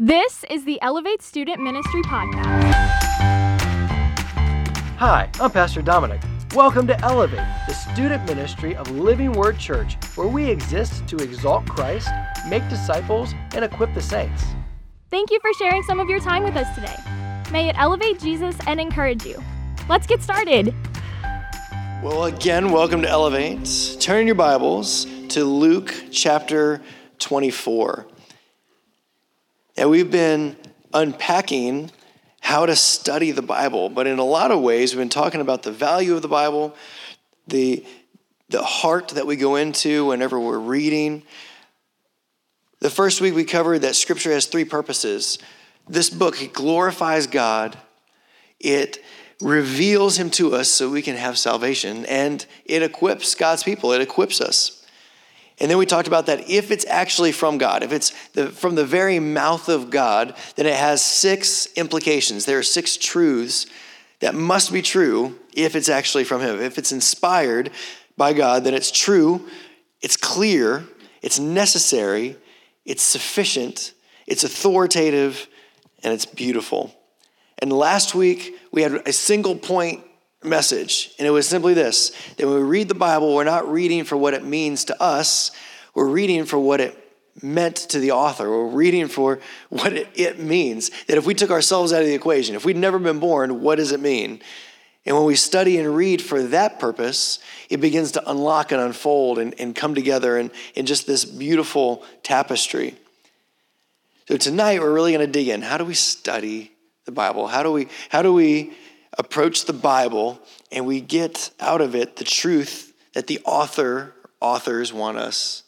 This is the Elevate Student Ministry Podcast. Hi, I'm Pastor Dominick. Welcome to Elevate, the student ministry of Living Word Church, where we exist to exalt Christ, make disciples, and equip the saints. Thank you for sharing some of your time with us today. May it elevate Jesus and encourage you. Let's get started. Well, again, welcome to Elevate. Turn your Bibles to Luke chapter 24. And we've been unpacking how to study the Bible, but in a lot of ways, we've been talking about the value of the Bible, the, the heart that we go into whenever we're reading. The first week we covered that Scripture has three purposes. This book glorifies God, it reveals Him to us so we can have salvation, and it equips God's people, it equips us. And then we talked about that if it's actually from God, if it's the, from the very mouth of God, then it has six implications. There are six truths that must be true if it's actually from Him. If it's inspired by God, then it's true, it's clear, it's necessary, it's sufficient, it's authoritative, and it's beautiful. And last week, we had a single point message. And it was simply this that when we read the Bible, we're not reading for what it means to us, we're reading for what it meant to the author. We're reading for what it, it means. That if we took ourselves out of the equation, if we'd never been born, what does it mean? And when we study and read for that purpose, it begins to unlock and unfold and, and come together in, in just this beautiful tapestry. So tonight we're really going to dig in. How do we study the Bible? How do we, how do we approach the Bible and we get out of it the truth that the author, authors want us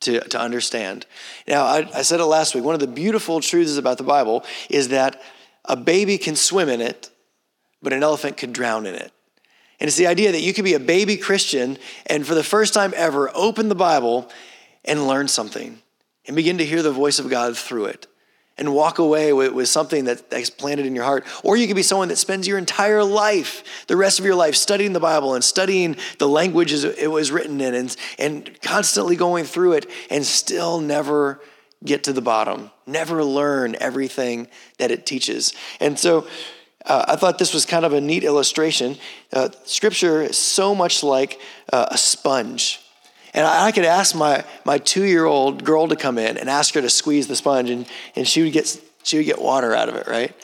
to, to understand. Now, I, I said it last week. One of the beautiful truths about the Bible is that a baby can swim in it, but an elephant could drown in it. And it's the idea that you could be a baby Christian and for the first time ever open the Bible and learn something and begin to hear the voice of God through it and walk away with, with something that, that's planted in your heart. Or you could be someone that spends your entire life, the rest of your life, studying the Bible and studying the languages it was written in and, and constantly going through it and still never get to the bottom, never learn everything that it teaches. And so uh, I thought this was kind of a neat illustration. Uh, scripture is so much like uh, a sponge. And I, could ask my, my two year old girl to come in and ask her to squeeze the sponge, and, and she, would get, she would get water out of it, right?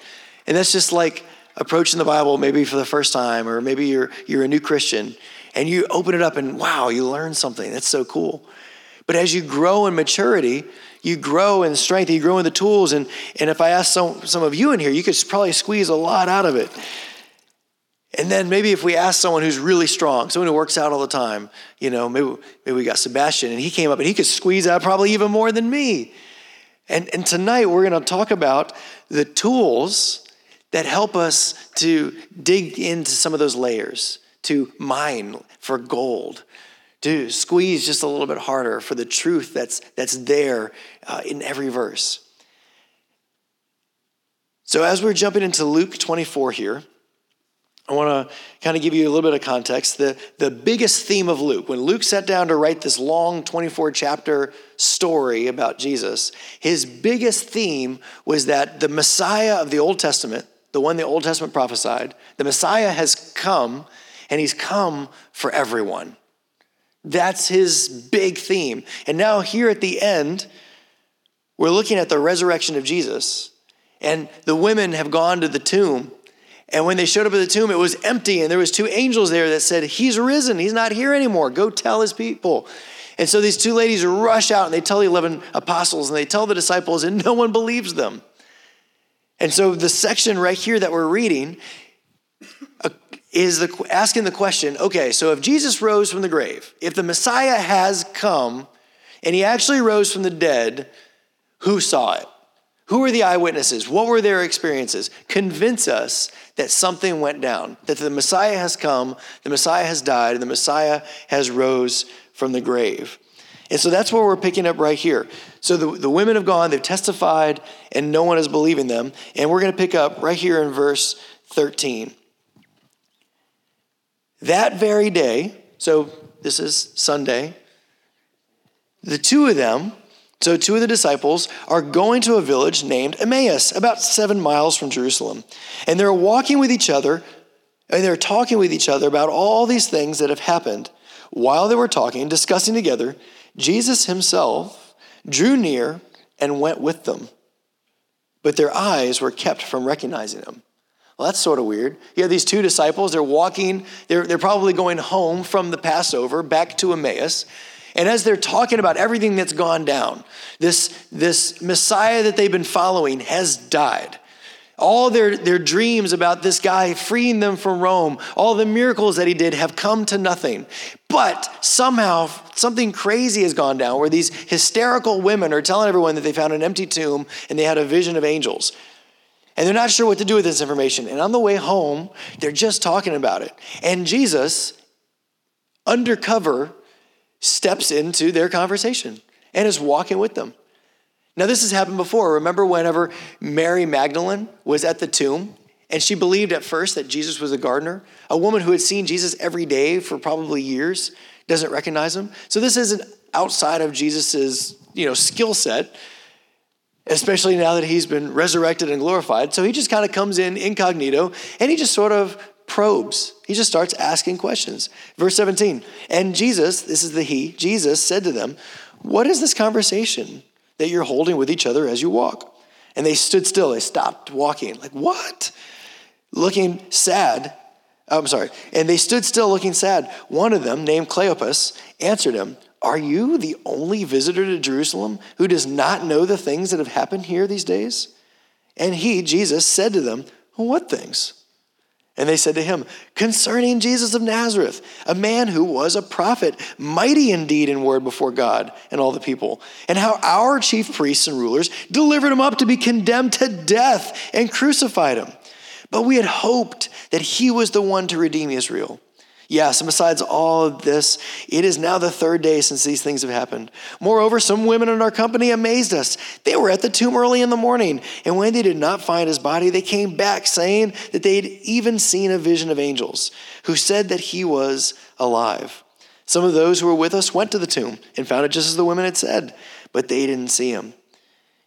And that's just like approaching the Bible maybe for the first time, or maybe you're, you're a new Christian, and you open it up and wow, you learn something. That's so cool. But as you grow in maturity, you grow in strength, you grow in the tools. And, and if I ask some, some of you in here, you could probably squeeze a lot out of it. And then maybe if we ask someone who's really strong, someone who works out all the time, you know, maybe, maybe we got Sebastian and he came up and he could squeeze out probably even more than me. And, and tonight we're going to talk about the tools that help us to dig into some of those layers, to mine for gold, to squeeze just a little bit harder for the truth that's, that's there uh, in every verse. So as we're jumping into Luke 24 here, I want to kind of give you a little bit of context. The, the biggest theme of Luke, when Luke sat down to write this long 24 chapter story about Jesus, his biggest theme was that the Messiah of the Old Testament, the one the Old Testament prophesied, the Messiah has come and he's come for everyone. That's his big theme. And now, here at the end, we're looking at the resurrection of Jesus, and the women have gone to the tomb and when they showed up at the tomb, it was empty, and there was two angels there that said, "He's risen. He's not here anymore. Go tell his people." And so these two ladies rush out and they tell the 11 apostles and they tell the disciples, and no one believes them. And so the section right here that we're reading uh, is the, asking the question okay, so if Jesus rose from the grave, if the Messiah has come and he actually rose from the dead, who saw it? Who were the eyewitnesses? What were their experiences? Convince us that something went down, that the Messiah has come, the Messiah has died, and the Messiah has rose from the grave. And so that's where we're picking up right here. So the, the women have gone, they've testified, and no one is believing them. And we're going to pick up right here in verse 13. That very day, so this is Sunday, the two of them So, two of the disciples are going to a village named Emmaus, about seven miles from Jerusalem. And they're walking with each other, and they're talking with each other about all these things that have happened. While they were talking, discussing together, Jesus himself drew near and went with them. But their eyes were kept from recognizing him. Well, that's sort of weird. You have these two disciples, they're walking, they're, they're probably going home from the Passover back to Emmaus. And as they're talking about everything that's gone down, this, this Messiah that they've been following has died. All their, their dreams about this guy freeing them from Rome, all the miracles that he did have come to nothing. But somehow something crazy has gone down where these hysterical women are telling everyone that they found an empty tomb and they had a vision of angels. And they're not sure what to do with this information. And on the way home, they're just talking about it. And Jesus, undercover, steps into their conversation and is walking with them. Now, this has happened before. Remember whenever Mary Magdalene was at the tomb and she believed at first that Jesus was a gardener? A woman who had seen Jesus every day for probably years doesn't recognize him. So this isn't outside of Jesus's, you know, skill set, especially now that he's been resurrected and glorified. So he just kind of comes in incognito and he just sort of probes. He just starts asking questions. Verse 17, and Jesus, this is the he, Jesus said to them, What is this conversation that you're holding with each other as you walk? And they stood still, they stopped walking. Like, what? Looking sad. Oh, I'm sorry. And they stood still looking sad. One of them, named Cleopas, answered him, Are you the only visitor to Jerusalem who does not know the things that have happened here these days? And he, Jesus, said to them, What things? And they said to him, Concerning Jesus of Nazareth, a man who was a prophet, mighty indeed in word before God and all the people, and how our chief priests and rulers delivered him up to be condemned to death and crucified him. But we had hoped that he was the one to redeem Israel. Yes, and besides all of this, it is now the third day since these things have happened. Moreover, some women in our company amazed us. They were at the tomb early in the morning, and when they did not find his body, they came back saying that they had even seen a vision of angels who said that he was alive. Some of those who were with us went to the tomb and found it just as the women had said, but they didn't see him.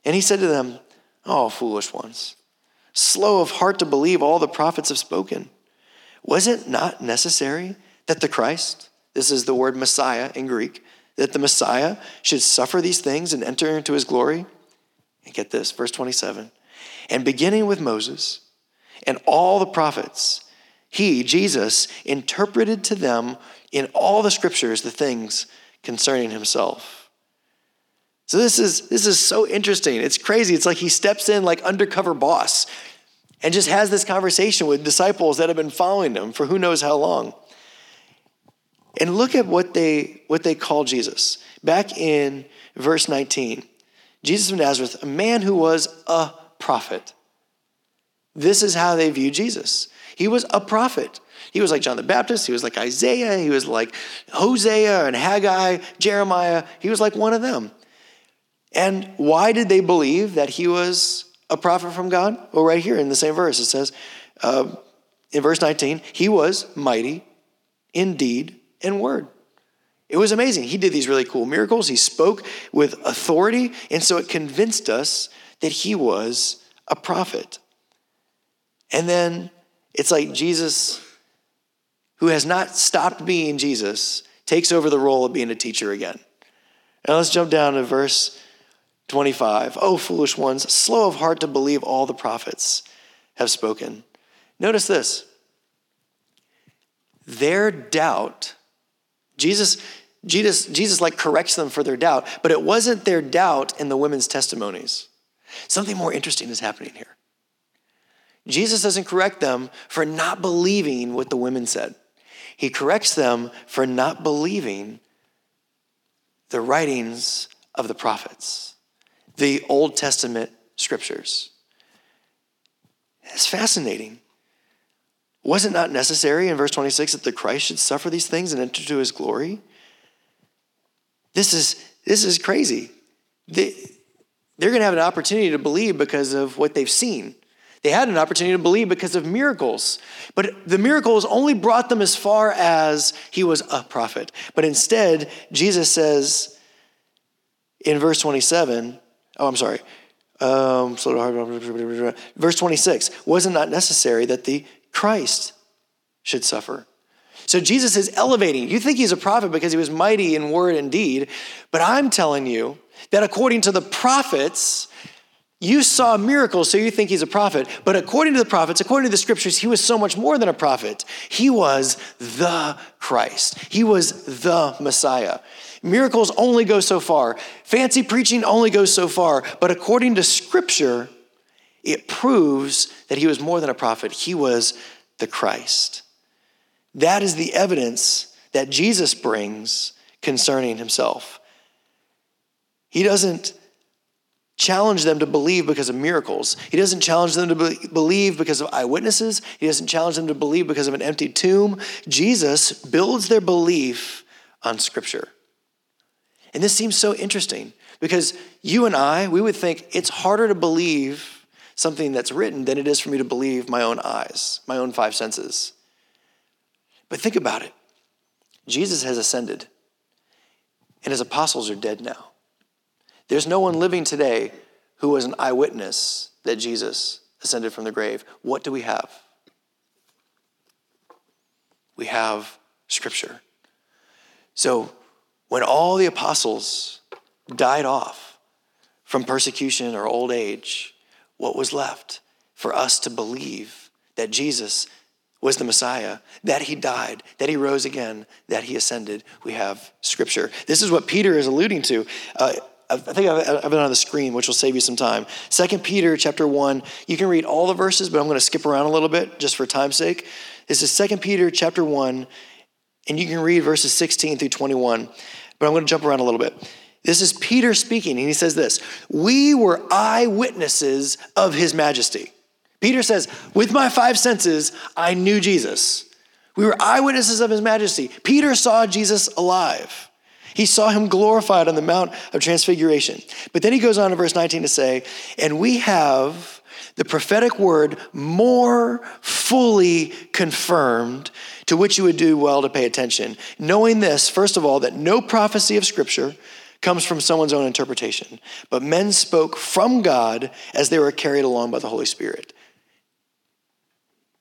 And he said to them, Oh, foolish ones, slow of heart to believe all the prophets have spoken. Was it not necessary that the Christ, this is the word Messiah in Greek, that the Messiah should suffer these things and enter into his glory? And get this, verse 27. And beginning with Moses and all the prophets, he, Jesus, interpreted to them in all the scriptures the things concerning himself. So this is this is so interesting. It's crazy. It's like he steps in like undercover boss and just has this conversation with disciples that have been following him for who knows how long. And look at what they what they call Jesus. Back in verse 19, Jesus of Nazareth, a man who was a prophet. This is how they view Jesus. He was a prophet. He was like John the Baptist. He was like Isaiah. He was like Hosea and Haggai, Jeremiah. He was like one of them. And why did they believe that he was a prophet from God? Well, right here in the same verse, it says, uh, in verse 19, he was mighty in deed and word. It was amazing. He did these really cool miracles. He spoke with authority, and so it convinced us that he was a prophet. And then it's like Jesus, who has not stopped being Jesus, takes over the role of being a teacher again. Now let's jump down to verse 25. Oh, foolish ones, slow of heart to believe all the prophets have spoken. Notice this their doubt, Jesus. Jesus, Jesus like corrects them for their doubt, but it wasn't their doubt in the women's testimonies. Something more interesting is happening here. Jesus doesn't correct them for not believing what the women said. He corrects them for not believing the writings of the prophets the Old Testament scriptures. It's fascinating. Was it not necessary in verse 26 that the Christ should suffer these things and enter to his glory? This is, this is crazy. They, they're going to have an opportunity to believe because of what they've seen. They had an opportunity to believe because of miracles. But the miracles only brought them as far as he was a prophet. But instead, Jesus says, in verse 27, oh, I'm sorry. Um, verse 26 was it not necessary that the Christ should suffer? So Jesus is elevating. You think he's a prophet because he was mighty in word and deed, but I'm telling you that according to the prophets, you saw miracles, so you think he's a prophet. But according to the prophets, according to the scriptures, he was so much more than a prophet. He was the Christ, he was the Messiah. Miracles only go so far, fancy preaching only goes so far. But according to scripture, it proves that he was more than a prophet, he was the Christ. That is the evidence that Jesus brings concerning himself. He doesn't challenge them to believe because of miracles. He doesn't challenge them to be- believe because of eyewitnesses. He doesn't challenge them to believe because of an empty tomb. Jesus builds their belief on Scripture. And this seems so interesting because you and I, we would think it's harder to believe something that's written than it is for me to believe my own eyes, my own five senses. But think about it Jesus has ascended, and his apostles are dead now. There's no one living today who was an eyewitness that Jesus ascended from the grave. What do we have? We have Scripture. So when all the apostles died off from persecution or old age, what was left for us to believe that Jesus was the Messiah, that he died, that he rose again, that he ascended? We have Scripture. This is what Peter is alluding to. Uh, I think I've, I've been on the screen, which will save you some time. Second Peter chapter one. You can read all the verses, but I'm going to skip around a little bit just for time's sake. This is Second Peter chapter one, and you can read verses 16 through 21. But I'm going to jump around a little bit. This is Peter speaking, and he says this: "We were eyewitnesses of His Majesty." Peter says, "With my five senses, I knew Jesus. We were eyewitnesses of His Majesty. Peter saw Jesus alive." He saw him glorified on the Mount of Transfiguration. But then he goes on in verse 19 to say, And we have the prophetic word more fully confirmed, to which you would do well to pay attention. Knowing this, first of all, that no prophecy of Scripture comes from someone's own interpretation, but men spoke from God as they were carried along by the Holy Spirit.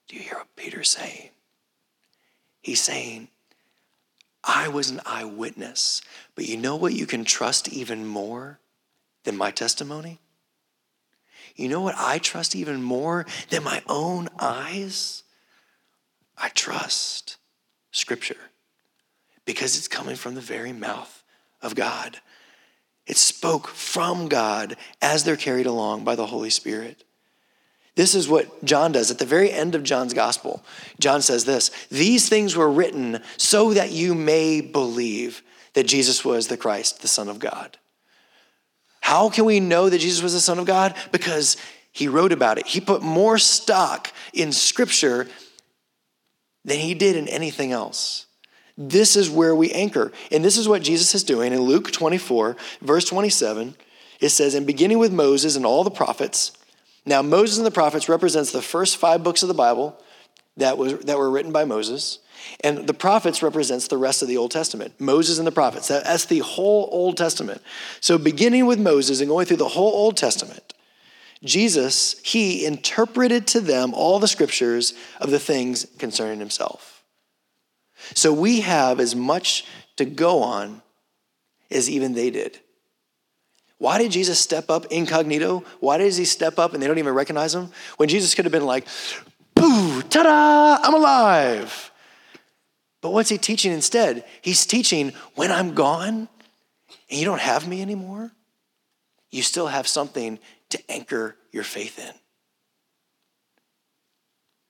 Do you hear what Peter's saying? He's saying, I was an eyewitness. But you know what you can trust even more than my testimony? You know what I trust even more than my own eyes? I trust Scripture because it's coming from the very mouth of God. It spoke from God as they're carried along by the Holy Spirit. This is what John does at the very end of John's gospel. John says this These things were written so that you may believe that Jesus was the Christ, the Son of God. How can we know that Jesus was the Son of God? Because he wrote about it. He put more stock in Scripture than he did in anything else. This is where we anchor. And this is what Jesus is doing in Luke 24, verse 27. It says, In beginning with Moses and all the prophets, now, Moses and the prophets represents the first five books of the Bible that, was, that were written by Moses. And the prophets represents the rest of the Old Testament. Moses and the prophets. That, that's the whole Old Testament. So beginning with Moses and going through the whole Old Testament, Jesus, he interpreted to them all the scriptures of the things concerning himself. So we have as much to go on as even they did. Why did Jesus step up incognito? Why does he step up and they don't even recognize him? When Jesus could have been like, boo, ta da, I'm alive. But what's he teaching instead? He's teaching when I'm gone and you don't have me anymore, you still have something to anchor your faith in.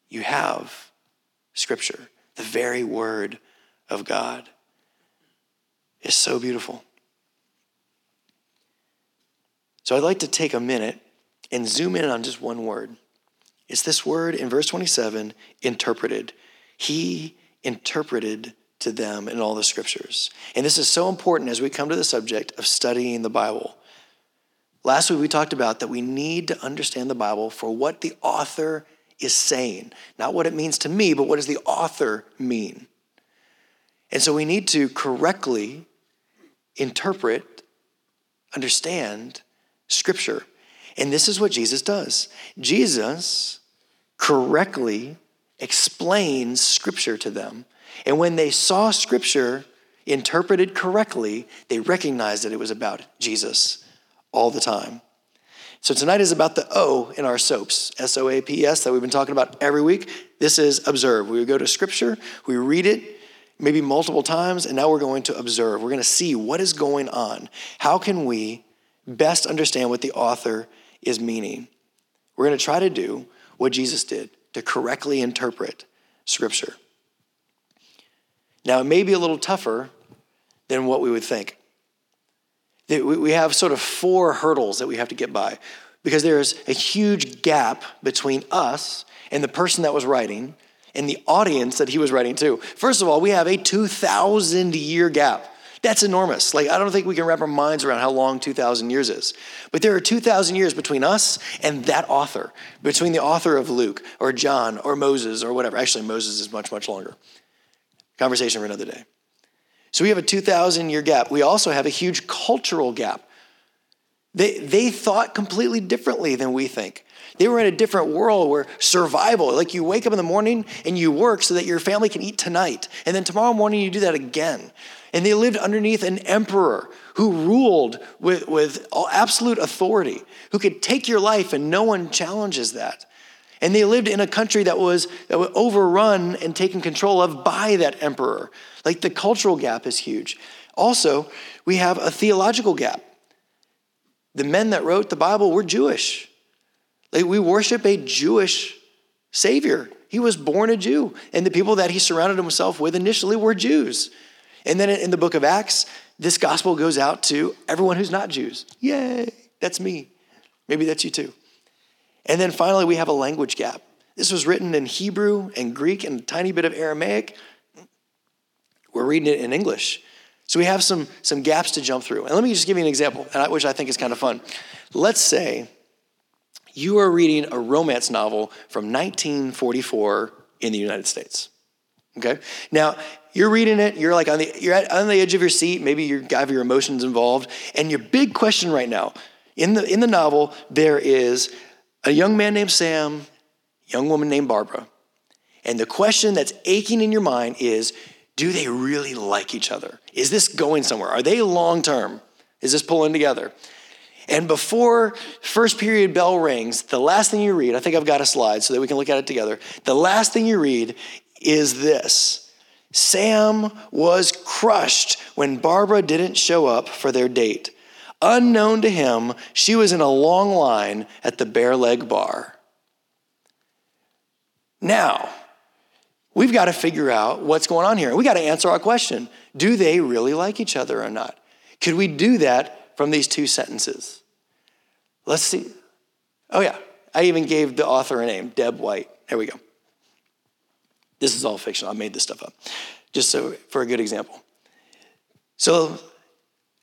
You have Scripture, the very Word of God is so beautiful. So I'd like to take a minute and zoom in on just one word. It's this word in verse 27 interpreted. He interpreted to them in all the scriptures. And this is so important as we come to the subject of studying the Bible. Last week we talked about that we need to understand the Bible for what the author is saying, not what it means to me, but what does the author mean? And so we need to correctly interpret understand Scripture. And this is what Jesus does Jesus correctly explains Scripture to them. And when they saw Scripture interpreted correctly, they recognized that it was about Jesus all the time. So tonight is about the O in our SOAPs, S O A P S, that we've been talking about every week. This is observe. We go to Scripture, we read it, maybe multiple times, and now we're going to observe. We're going to see what is going on. How can we best understand what the author is meaning? We're going to try to do what Jesus did to correctly interpret Scripture. Now, it may be a little tougher than what we would think. We have sort of four hurdles that we have to get by because there's a huge gap between us and the person that was writing and the audience that he was writing to. First of all, we have a 2,000 year gap. That's enormous. Like, I don't think we can wrap our minds around how long 2,000 years is. But there are 2,000 years between us and that author, between the author of Luke or John or Moses or whatever. Actually, Moses is much, much longer. Conversation for another day. So we have a 2,000 year gap. We also have a huge cultural gap. They, they thought completely differently than we think. They were in a different world where survival, like you wake up in the morning and you work so that your family can eat tonight. And then tomorrow morning you do that again. And they lived underneath an emperor who ruled with, with absolute authority, who could take your life and no one challenges that. And they lived in a country that was, that was overrun and taken control of by that emperor. Like the cultural gap is huge. Also, we have a theological gap. The men that wrote the Bible were Jewish. Like we worship a Jewish Savior. He was born a Jew, and the people that he surrounded himself with initially were Jews. And then in the book of Acts, this gospel goes out to everyone who's not Jews. Yay, that's me. Maybe that's you too. And then finally, we have a language gap. This was written in Hebrew and Greek and a tiny bit of Aramaic. We're reading it in English. So we have some, some gaps to jump through. And let me just give you an example, which I think is kind of fun. Let's say you are reading a romance novel from 1944 in the United States. Okay? Now, you're reading it, you're like on the, you're at, on the edge of your seat, maybe you have your emotions involved, and your big question right now, in the, in the novel, there is a young man named Sam, young woman named Barbara. And the question that's aching in your mind is do they really like each other? Is this going somewhere? Are they long term? Is this pulling together? And before first period bell rings, the last thing you read, I think I've got a slide so that we can look at it together. The last thing you read is this Sam was crushed when Barbara didn't show up for their date. Unknown to him, she was in a long line at the bare Leg Bar. Now, we've got to figure out what's going on here. We got to answer our question Do they really like each other or not? Could we do that from these two sentences? Let's see. Oh, yeah. I even gave the author a name, Deb White. There we go. This is all fictional. I made this stuff up just so for a good example. So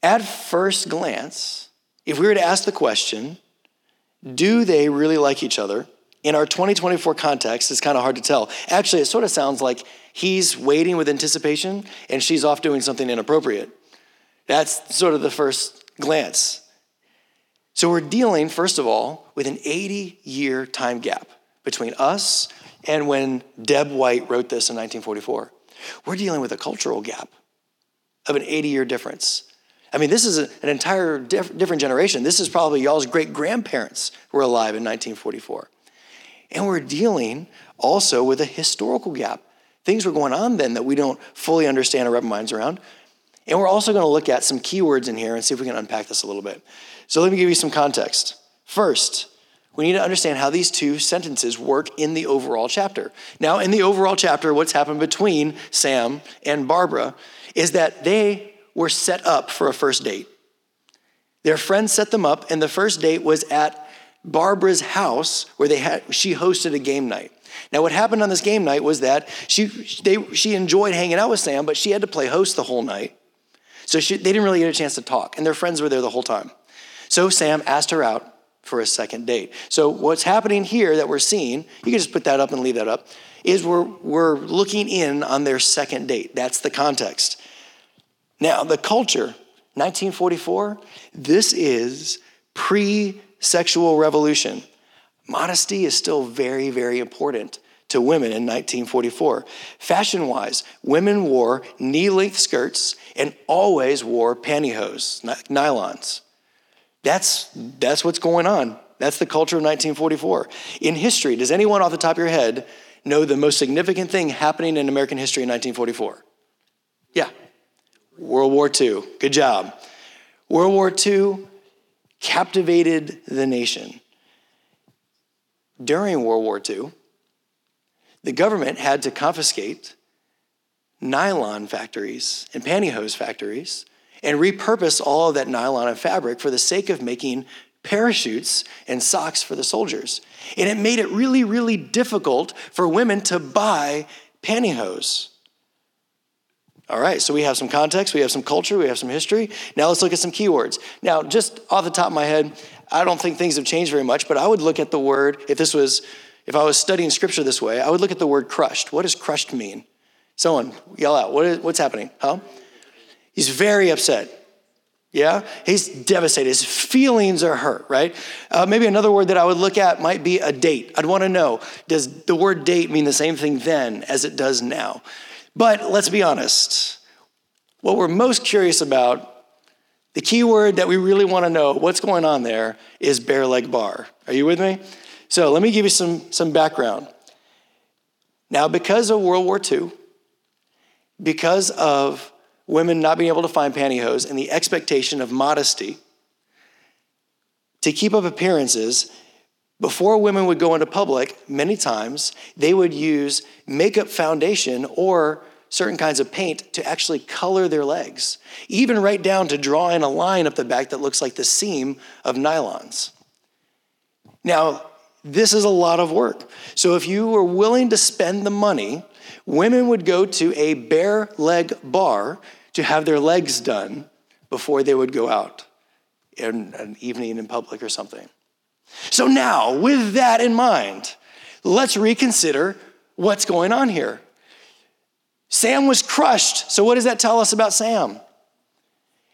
at first glance, if we were to ask the question, do they really like each other? In our 2024 context, it's kind of hard to tell. Actually, it sort of sounds like he's waiting with anticipation and she's off doing something inappropriate. That's sort of the first glance. So we're dealing, first of all, with an 80 year time gap between us and when Deb White wrote this in 1944. We're dealing with a cultural gap of an 80 year difference. I mean, this is a, an entire diff- different generation. This is probably y'all's great grandparents were alive in 1944. And we're dealing also with a historical gap. Things were going on then that we don't fully understand or wrap our minds around. And we're also going to look at some keywords in here and see if we can unpack this a little bit. So let me give you some context. First, we need to understand how these two sentences work in the overall chapter. Now, in the overall chapter, what's happened between Sam and Barbara is that they were set up for a first date. Their friends set them up, and the first date was at Barbara's house where they had, she hosted a game night. Now, what happened on this game night was that she, they, she enjoyed hanging out with Sam, but she had to play host the whole night. So she, they didn't really get a chance to talk, and their friends were there the whole time. So Sam asked her out for a second date. So what's happening here that we're seeing, you can just put that up and leave that up, is we're, we're looking in on their second date. That's the context. Now, the culture 1944, this is pre sexual revolution. Modesty is still very, very important to women in 1944. Fashion wise, women wore knee length skirts and always wore pantyhose, nylons. That's, that's what's going on. That's the culture of 1944. In history, does anyone off the top of your head know the most significant thing happening in American history in 1944? Yeah, World War II. Good job. World War II captivated the nation. During World War II, the government had to confiscate nylon factories and pantyhose factories and repurpose all of that nylon and fabric for the sake of making parachutes and socks for the soldiers. And it made it really, really difficult for women to buy pantyhose. All right, so we have some context, we have some culture, we have some history. Now let's look at some keywords. Now, just off the top of my head, I don't think things have changed very much, but I would look at the word, if this was, if I was studying scripture this way, I would look at the word crushed. What does crushed mean? Someone yell out, what is, what's happening? Huh? He's very upset. Yeah? He's devastated. His feelings are hurt, right? Uh, maybe another word that I would look at might be a date. I'd want to know does the word date mean the same thing then as it does now? But let's be honest. What we're most curious about, the key word that we really want to know what's going on there is bare leg bar. Are you with me? So let me give you some, some background. Now, because of World War II, because of women not being able to find pantyhose and the expectation of modesty, to keep up appearances, before women would go into public, many times they would use makeup foundation or certain kinds of paint to actually color their legs, even right down to drawing a line up the back that looks like the seam of nylons. Now, this is a lot of work. So, if you were willing to spend the money, women would go to a bare leg bar to have their legs done before they would go out in an evening in public or something. So now, with that in mind, let's reconsider what's going on here. Sam was crushed. So, what does that tell us about Sam?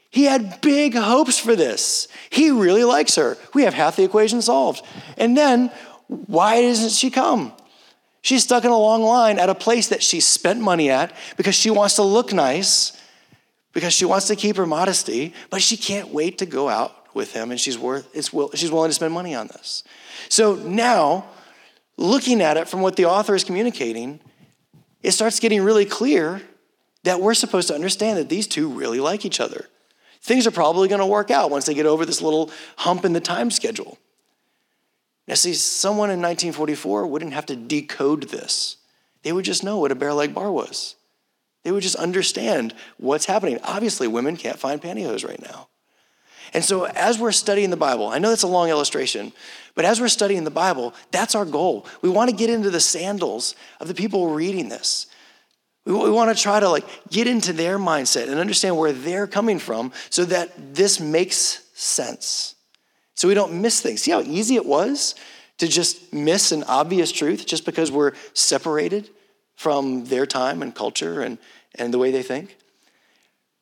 He had big hopes for this. He really likes her. We have half the equation solved. And then, why doesn't she come? She's stuck in a long line at a place that she spent money at because she wants to look nice, because she wants to keep her modesty, but she can't wait to go out with him, and she's, worth, it's will, she's willing to spend money on this. So now, looking at it from what the author is communicating, it starts getting really clear that we're supposed to understand that these two really like each other. Things are probably going to work out once they get over this little hump in the time schedule. Now, see, someone in 1944 wouldn't have to decode this. They would just know what a bare leg bar was. They would just understand what's happening. Obviously, women can't find pantyhose right now. And so, as we're studying the Bible, I know that's a long illustration, but as we're studying the Bible, that's our goal. We want to get into the sandals of the people reading this. We, we want to try to like get into their mindset and understand where they're coming from so that this makes sense. So we don't miss things. See how easy it was to just miss an obvious truth just because we're separated from their time and culture and, and the way they think?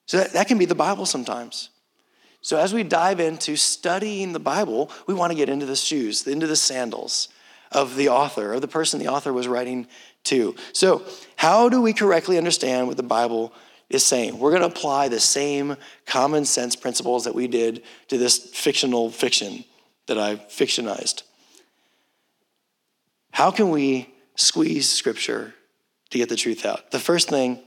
So that, that can be the Bible sometimes. So, as we dive into studying the Bible, we want to get into the shoes, into the sandals of the author, of the person the author was writing to. So, how do we correctly understand what the Bible is saying? We're going to apply the same common sense principles that we did to this fictional fiction that I fictionized. How can we squeeze scripture to get the truth out? The first thing,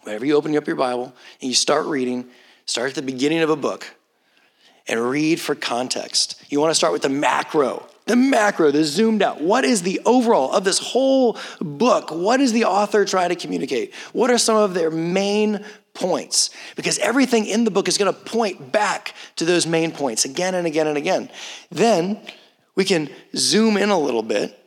whenever you open up your Bible and you start reading, Start at the beginning of a book and read for context. You want to start with the macro, the macro, the zoomed out. What is the overall of this whole book? What is the author trying to communicate? What are some of their main points? Because everything in the book is going to point back to those main points again and again and again. Then we can zoom in a little bit.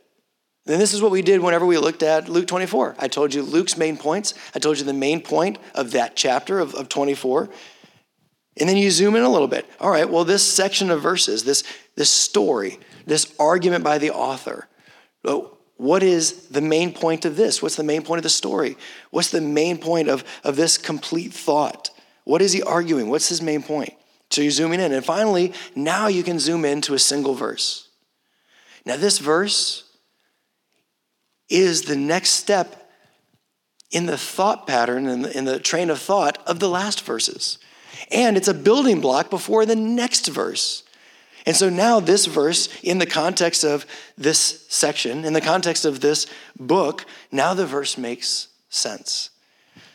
Then this is what we did whenever we looked at Luke 24. I told you Luke's main points. I told you the main point of that chapter of, of 24. And then you zoom in a little bit. All right, well, this section of verses, this, this story, this argument by the author, uh, what is the main point of this? What's the main point of the story? What's the main point of, of this complete thought? What is he arguing? What's his main point? So you're zooming in. And finally, now you can zoom in to a single verse. Now, this verse is the next step in the thought pattern, in the, in the train of thought of the last verses. And it's a building block before the next verse. And so now, this verse, in the context of this section, in the context of this book, now the verse makes sense.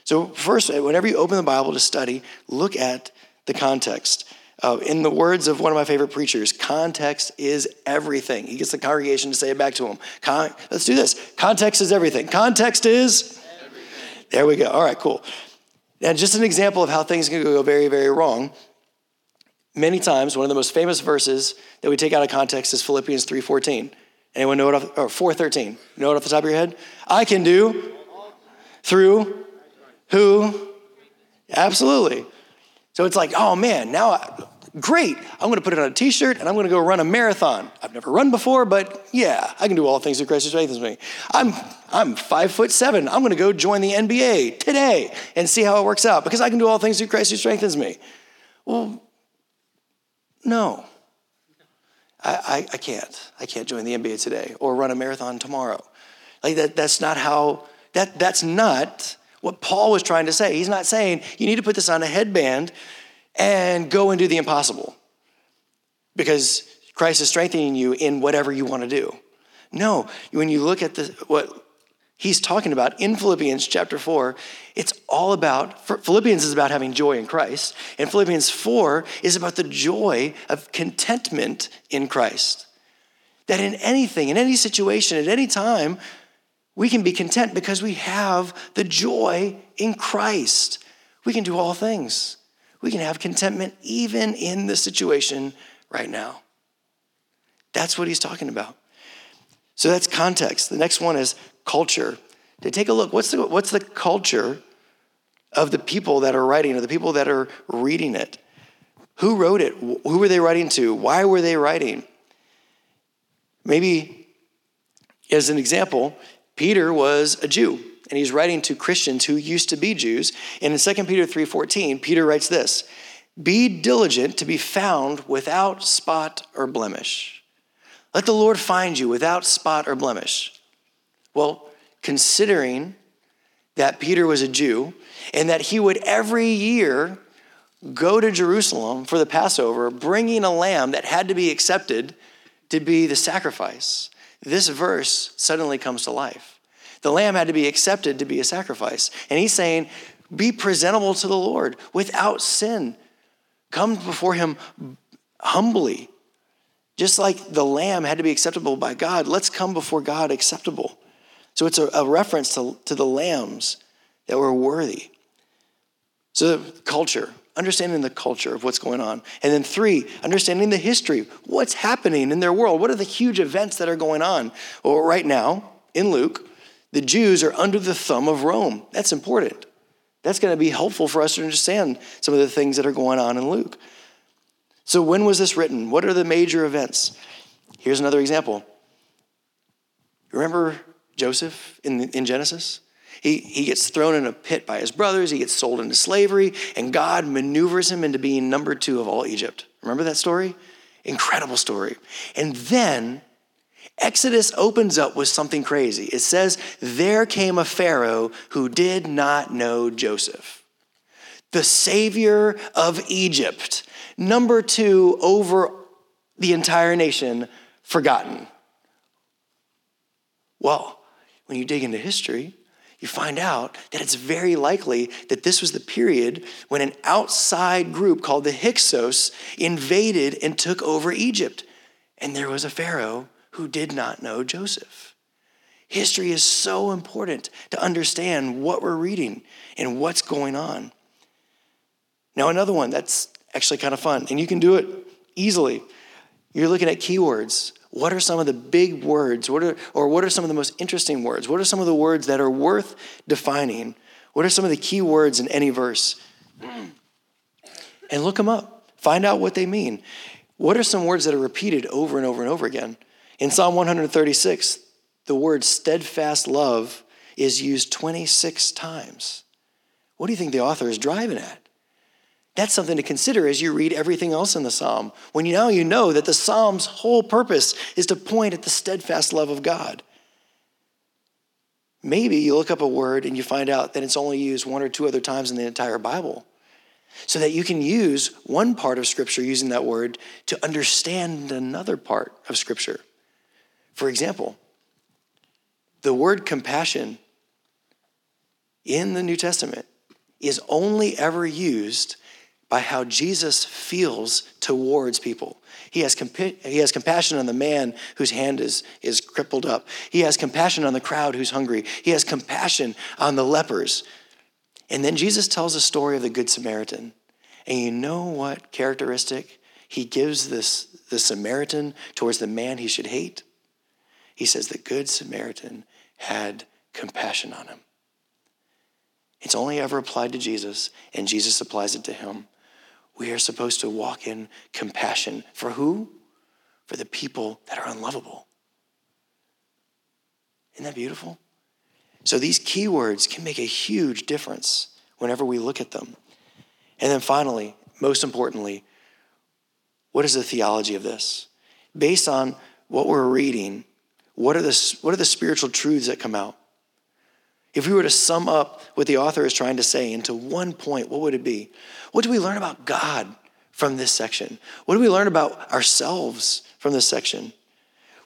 So, first, whenever you open the Bible to study, look at the context. Uh, in the words of one of my favorite preachers, context is everything. He gets the congregation to say it back to him. Con- let's do this. Context is everything. Context is? Everything. There we go. All right, cool. And just an example of how things can go very, very wrong. Many times, one of the most famous verses that we take out of context is Philippians 3.14. Anyone know it off, or 4.13? Know it off the top of your head? I can do through who? Absolutely. So it's like, oh man, now, I, great, I'm gonna put it on a t shirt and I'm gonna go run a marathon. I've never run before, but yeah, I can do all things through Christ who strengthens me. I'm, I'm five foot seven. I'm gonna go join the NBA today and see how it works out because I can do all things through Christ who strengthens me. Well, no. I, I, I can't. I can't join the NBA today or run a marathon tomorrow. Like that, that's not how, that, that's not what Paul was trying to say. He's not saying you need to put this on a headband and go and do the impossible because Christ is strengthening you in whatever you want to do. No, when you look at the, what he's talking about in Philippians chapter 4, it's all about, Philippians is about having joy in Christ, and Philippians 4 is about the joy of contentment in Christ. That in anything, in any situation, at any time, we can be content because we have the joy in Christ. We can do all things. We can have contentment even in the situation right now. That's what he's talking about. So that's context. The next one is culture. To take a look, what's the, what's the culture of the people that are writing, or the people that are reading it? Who wrote it? Who were they writing to? Why were they writing? Maybe, as an example, Peter was a Jew and he's writing to Christians who used to be Jews. And in 2 Peter 3:14, Peter writes this: "Be diligent to be found without spot or blemish. Let the Lord find you without spot or blemish." Well, considering that Peter was a Jew and that he would every year go to Jerusalem for the Passover, bringing a lamb that had to be accepted to be the sacrifice this verse suddenly comes to life. The lamb had to be accepted to be a sacrifice. And he's saying, be presentable to the Lord without sin. Come before him humbly. Just like the lamb had to be acceptable by God, let's come before God acceptable. So it's a, a reference to, to the lambs that were worthy. So, culture, understanding the culture of what's going on. And then three, understanding the history. What's happening in their world? What are the huge events that are going on? Well, right now, in Luke, the Jews are under the thumb of Rome. That's important. That's going to be helpful for us to understand some of the things that are going on in Luke. So, when was this written? What are the major events? Here's another example. Remember Joseph in, in Genesis? He, he gets thrown in a pit by his brothers, he gets sold into slavery, and God maneuvers him into being number two of all Egypt. Remember that story? Incredible story. And then Exodus opens up with something crazy. It says, There came a Pharaoh who did not know Joseph, the savior of Egypt, number two over the entire nation, forgotten. Well, when you dig into history, you find out that it's very likely that this was the period when an outside group called the Hyksos invaded and took over Egypt. And there was a Pharaoh who did not know Joseph. History is so important to understand what we're reading and what's going on. Now, another one that's actually kind of fun, and you can do it easily. You're looking at keywords. What are some of the big words? What are, or what are some of the most interesting words? What are some of the words that are worth defining? What are some of the key words in any verse? And look them up. Find out what they mean. What are some words that are repeated over and over and over again? In Psalm 136, the word steadfast love is used 26 times. What do you think the author is driving at? That's something to consider as you read everything else in the psalm. When you now you know that the psalm's whole purpose is to point at the steadfast love of God. Maybe you look up a word and you find out that it's only used one or two other times in the entire Bible. So that you can use one part of Scripture using that word to understand another part of Scripture. For example, the word compassion in the New Testament is only ever used by how Jesus feels towards people. He has, he has compassion on the man whose hand is, is crippled up. He has compassion on the crowd who's hungry. He has compassion on the lepers. And then Jesus tells a story of the Good Samaritan. And you know what characteristic he gives this the Samaritan towards the man he should hate? He says the Good Samaritan had compassion on him. It's only ever applied to Jesus, and Jesus applies it to him. We are supposed to walk in compassion. For who? For the people that are unlovable. Isn't that beautiful? So these keywords can make a huge difference whenever we look at them. And then finally, most importantly, what is the theology of this? Based on what we're reading, what are the, what are the spiritual truths that come out? If we were to sum up what the author is trying to say into one point, what would it be? What do we learn about God from this section? What do we learn about ourselves from this section?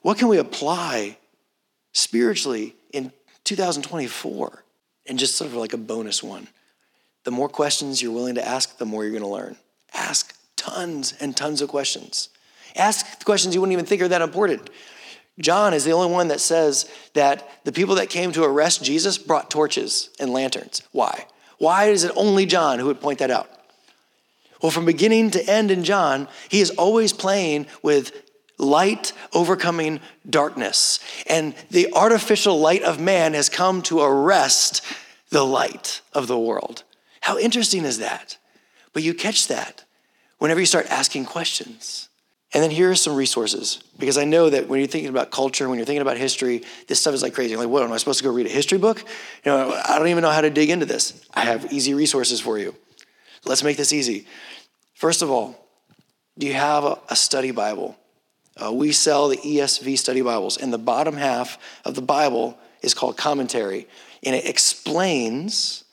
What can we apply spiritually in 2024? And just sort of like a bonus one. The more questions you're willing to ask, the more you're going to learn. Ask tons and tons of questions. Ask questions you wouldn't even think are that important. John is the only one that says that the people that came to arrest Jesus brought torches and lanterns. Why? Why is it only John who would point that out? Well, from beginning to end in John, he is always playing with light overcoming darkness. And the artificial light of man has come to arrest the light of the world. How interesting is that? But you catch that whenever you start asking questions. And then here are some resources because I know that when you're thinking about culture, when you're thinking about history, this stuff is like crazy. You're like, what am I supposed to go read a history book? You know, I don't even know how to dig into this. I have easy resources for you. Let's make this easy. First of all, do you have a study Bible? Uh, we sell the ESV study Bibles, and the bottom half of the Bible is called commentary, and it explains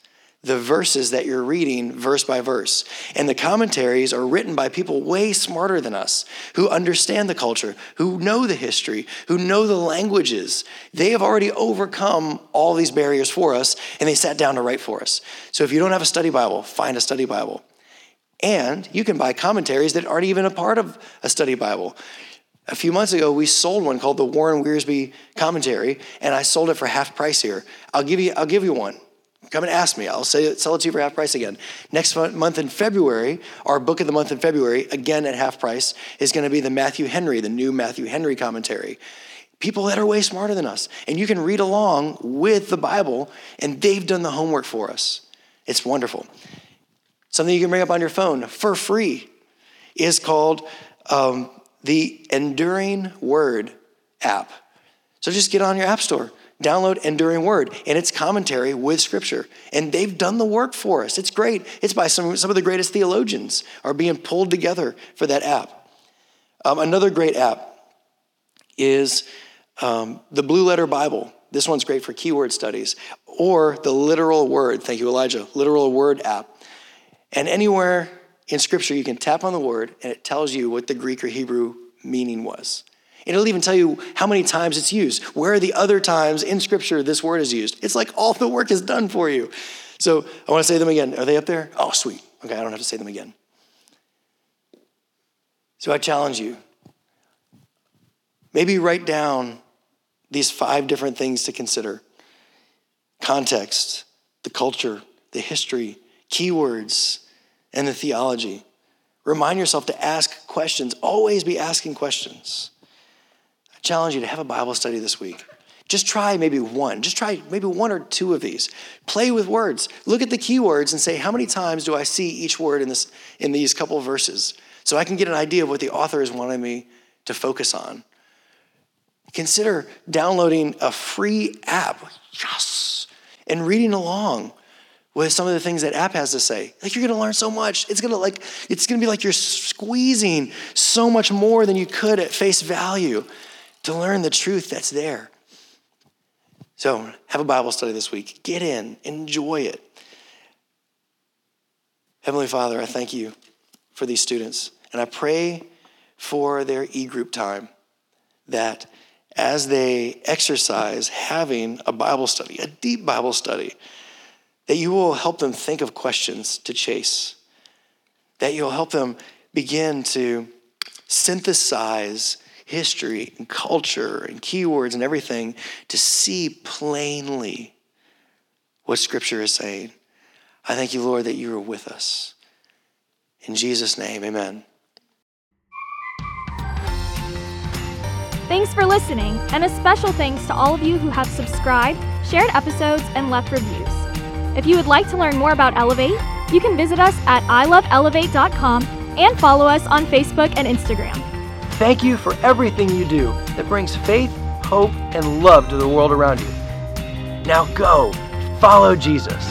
the verses that you're reading verse by verse. And the commentaries are written by people way smarter than us, who understand the culture, who know the history, who know the languages. They have already overcome all these barriers for us, and they sat down to write for us. So if you don't have a study Bible, find a study Bible. And you can buy commentaries that aren't even a part of a study Bible. A few months ago, we sold one called the Warren Wiersbe Commentary, and I sold it for half price here. I'll give you, I'll give you one. Come and ask me. I'll say, sell it to you for half price again. Next month in February, our book of the month in February, again at half price, is going to be the Matthew Henry, the new Matthew Henry commentary. People that are way smarter than us. And you can read along with the Bible, and they've done the homework for us. It's wonderful. Something you can bring up on your phone for free is called um, the Enduring Word app. So just get on your app store download Enduring Word and its commentary with Scripture. And they've done the work for us. It's great. It's by some, some of the greatest theologians are being pulled together for that app. Um, another great app is um, the Blue Letter Bible. This one's great for keyword studies. Or the Literal Word. Thank you, Elijah. Literal Word app. And anywhere in Scripture, you can tap on the word and it tells you what the Greek or Hebrew meaning was. It'll even tell you how many times it's used. Where are the other times in Scripture this word is used? It's like all the work is done for you. So I want to say them again. Are they up there? Oh, sweet. Okay, I don't have to say them again. So I challenge you. Maybe write down these five different things to consider context, the culture, the history, keywords, and the theology. Remind yourself to ask questions. Always be asking questions challenge you to have a Bible study this week. Just try maybe one. Just try maybe one or two of these. Play with words. Look at the keywords and say, how many times do I see each word in, this, in these couple verses? So I can get an idea of what the author is wanting me to focus on. Consider downloading a free app. Yes. And reading along with some of the things that App has to say. Like you're gonna learn so much. It's gonna like it's gonna be like you're squeezing so much more than you could at face value to learn the truth that's there. So have a Bible study this week. Get in, enjoy it. Heavenly Father, I thank you for these students, and I pray for their e group time that as they exercise having a Bible study, a deep Bible study, that you will help them think of questions to chase, that you'll help them begin to synthesize history and culture and keywords and everything to see plainly what Scripture is saying. I thank you, Lord, that you are with us. In Jesus' name, amen. Thanks for listening, and a special thanks to all of you who have subscribed, shared episodes, and left reviews. If you would like to learn more about Elevate, you can visit us at iloveelevate.com and follow us on Facebook and Instagram. Thank you for everything you do that brings faith, hope, and love to the world around you. Now go, follow Jesus.